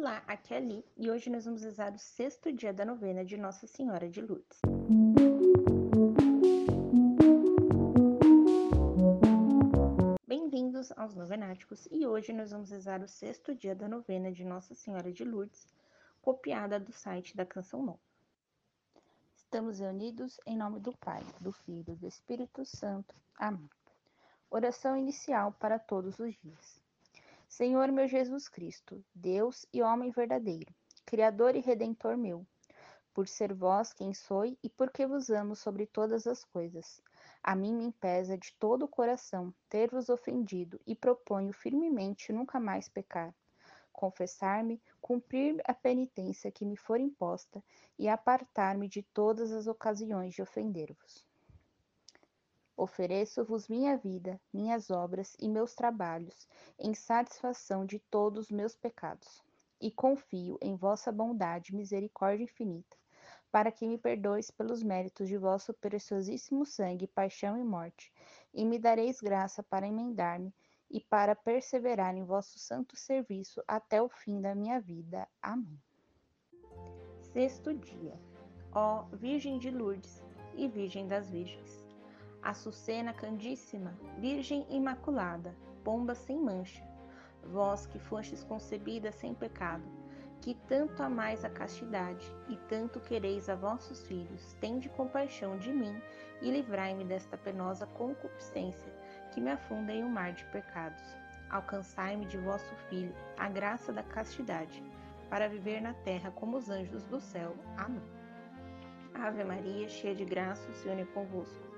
Olá, aqui é a Li e hoje nós vamos rezar o sexto dia da novena de Nossa Senhora de Lourdes. Bem-vindos aos Novenáticos e hoje nós vamos rezar o sexto dia da novena de Nossa Senhora de Lourdes, copiada do site da Canção Nova. Estamos reunidos em nome do Pai, do Filho e do Espírito Santo. Amém. Oração inicial para todos os dias. Senhor meu Jesus Cristo, Deus e homem verdadeiro, Criador e Redentor meu, por ser vós quem sou e porque vos amo sobre todas as coisas. A mim me pesa de todo o coração ter-vos ofendido e proponho firmemente nunca mais pecar. Confessar-me, cumprir a penitência que me for imposta e apartar-me de todas as ocasiões de ofender-vos. Ofereço-vos minha vida, minhas obras e meus trabalhos, em satisfação de todos os meus pecados. E confio em vossa bondade e misericórdia infinita, para que me perdoes pelos méritos de vosso preciosíssimo sangue, paixão e morte, e me dareis graça para emendar-me e para perseverar em vosso santo serviço até o fim da minha vida. Amém. Sexto dia. Ó Virgem de Lourdes e Virgem das Virgens Açucena Candíssima, Virgem Imaculada, pomba sem mancha, vós que fostes concebida sem pecado, que tanto amais a castidade e tanto quereis a vossos filhos, tende compaixão de mim e livrai-me desta penosa concupiscência que me afunda em um mar de pecados. Alcançai-me de vosso Filho a graça da castidade, para viver na terra como os anjos do céu. Amém. Ave Maria, cheia de graça, o Senhor é convosco.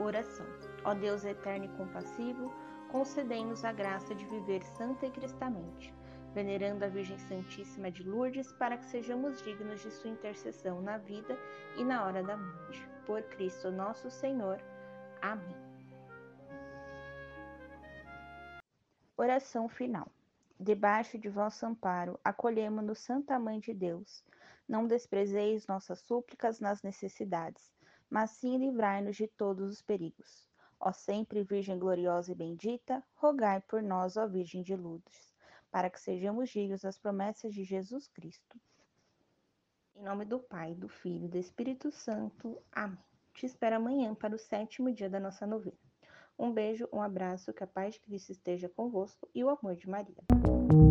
Oração. Ó Deus eterno e compassivo, concedei-nos a graça de viver santa e cristamente, venerando a Virgem Santíssima de Lourdes, para que sejamos dignos de sua intercessão na vida e na hora da morte. Por Cristo nosso Senhor. Amém. Oração final. Debaixo de vosso amparo, acolhemo-nos, Santa Mãe de Deus. Não desprezeis nossas súplicas nas necessidades mas sim livrai-nos de todos os perigos. Ó sempre Virgem gloriosa e bendita, rogai por nós, ó Virgem de Lourdes, para que sejamos dignos das promessas de Jesus Cristo. Em nome do Pai, do Filho e do Espírito Santo. Amém. Te espero amanhã para o sétimo dia da nossa novena. Um beijo, um abraço, que a paz de Cristo esteja convosco e o amor de Maria.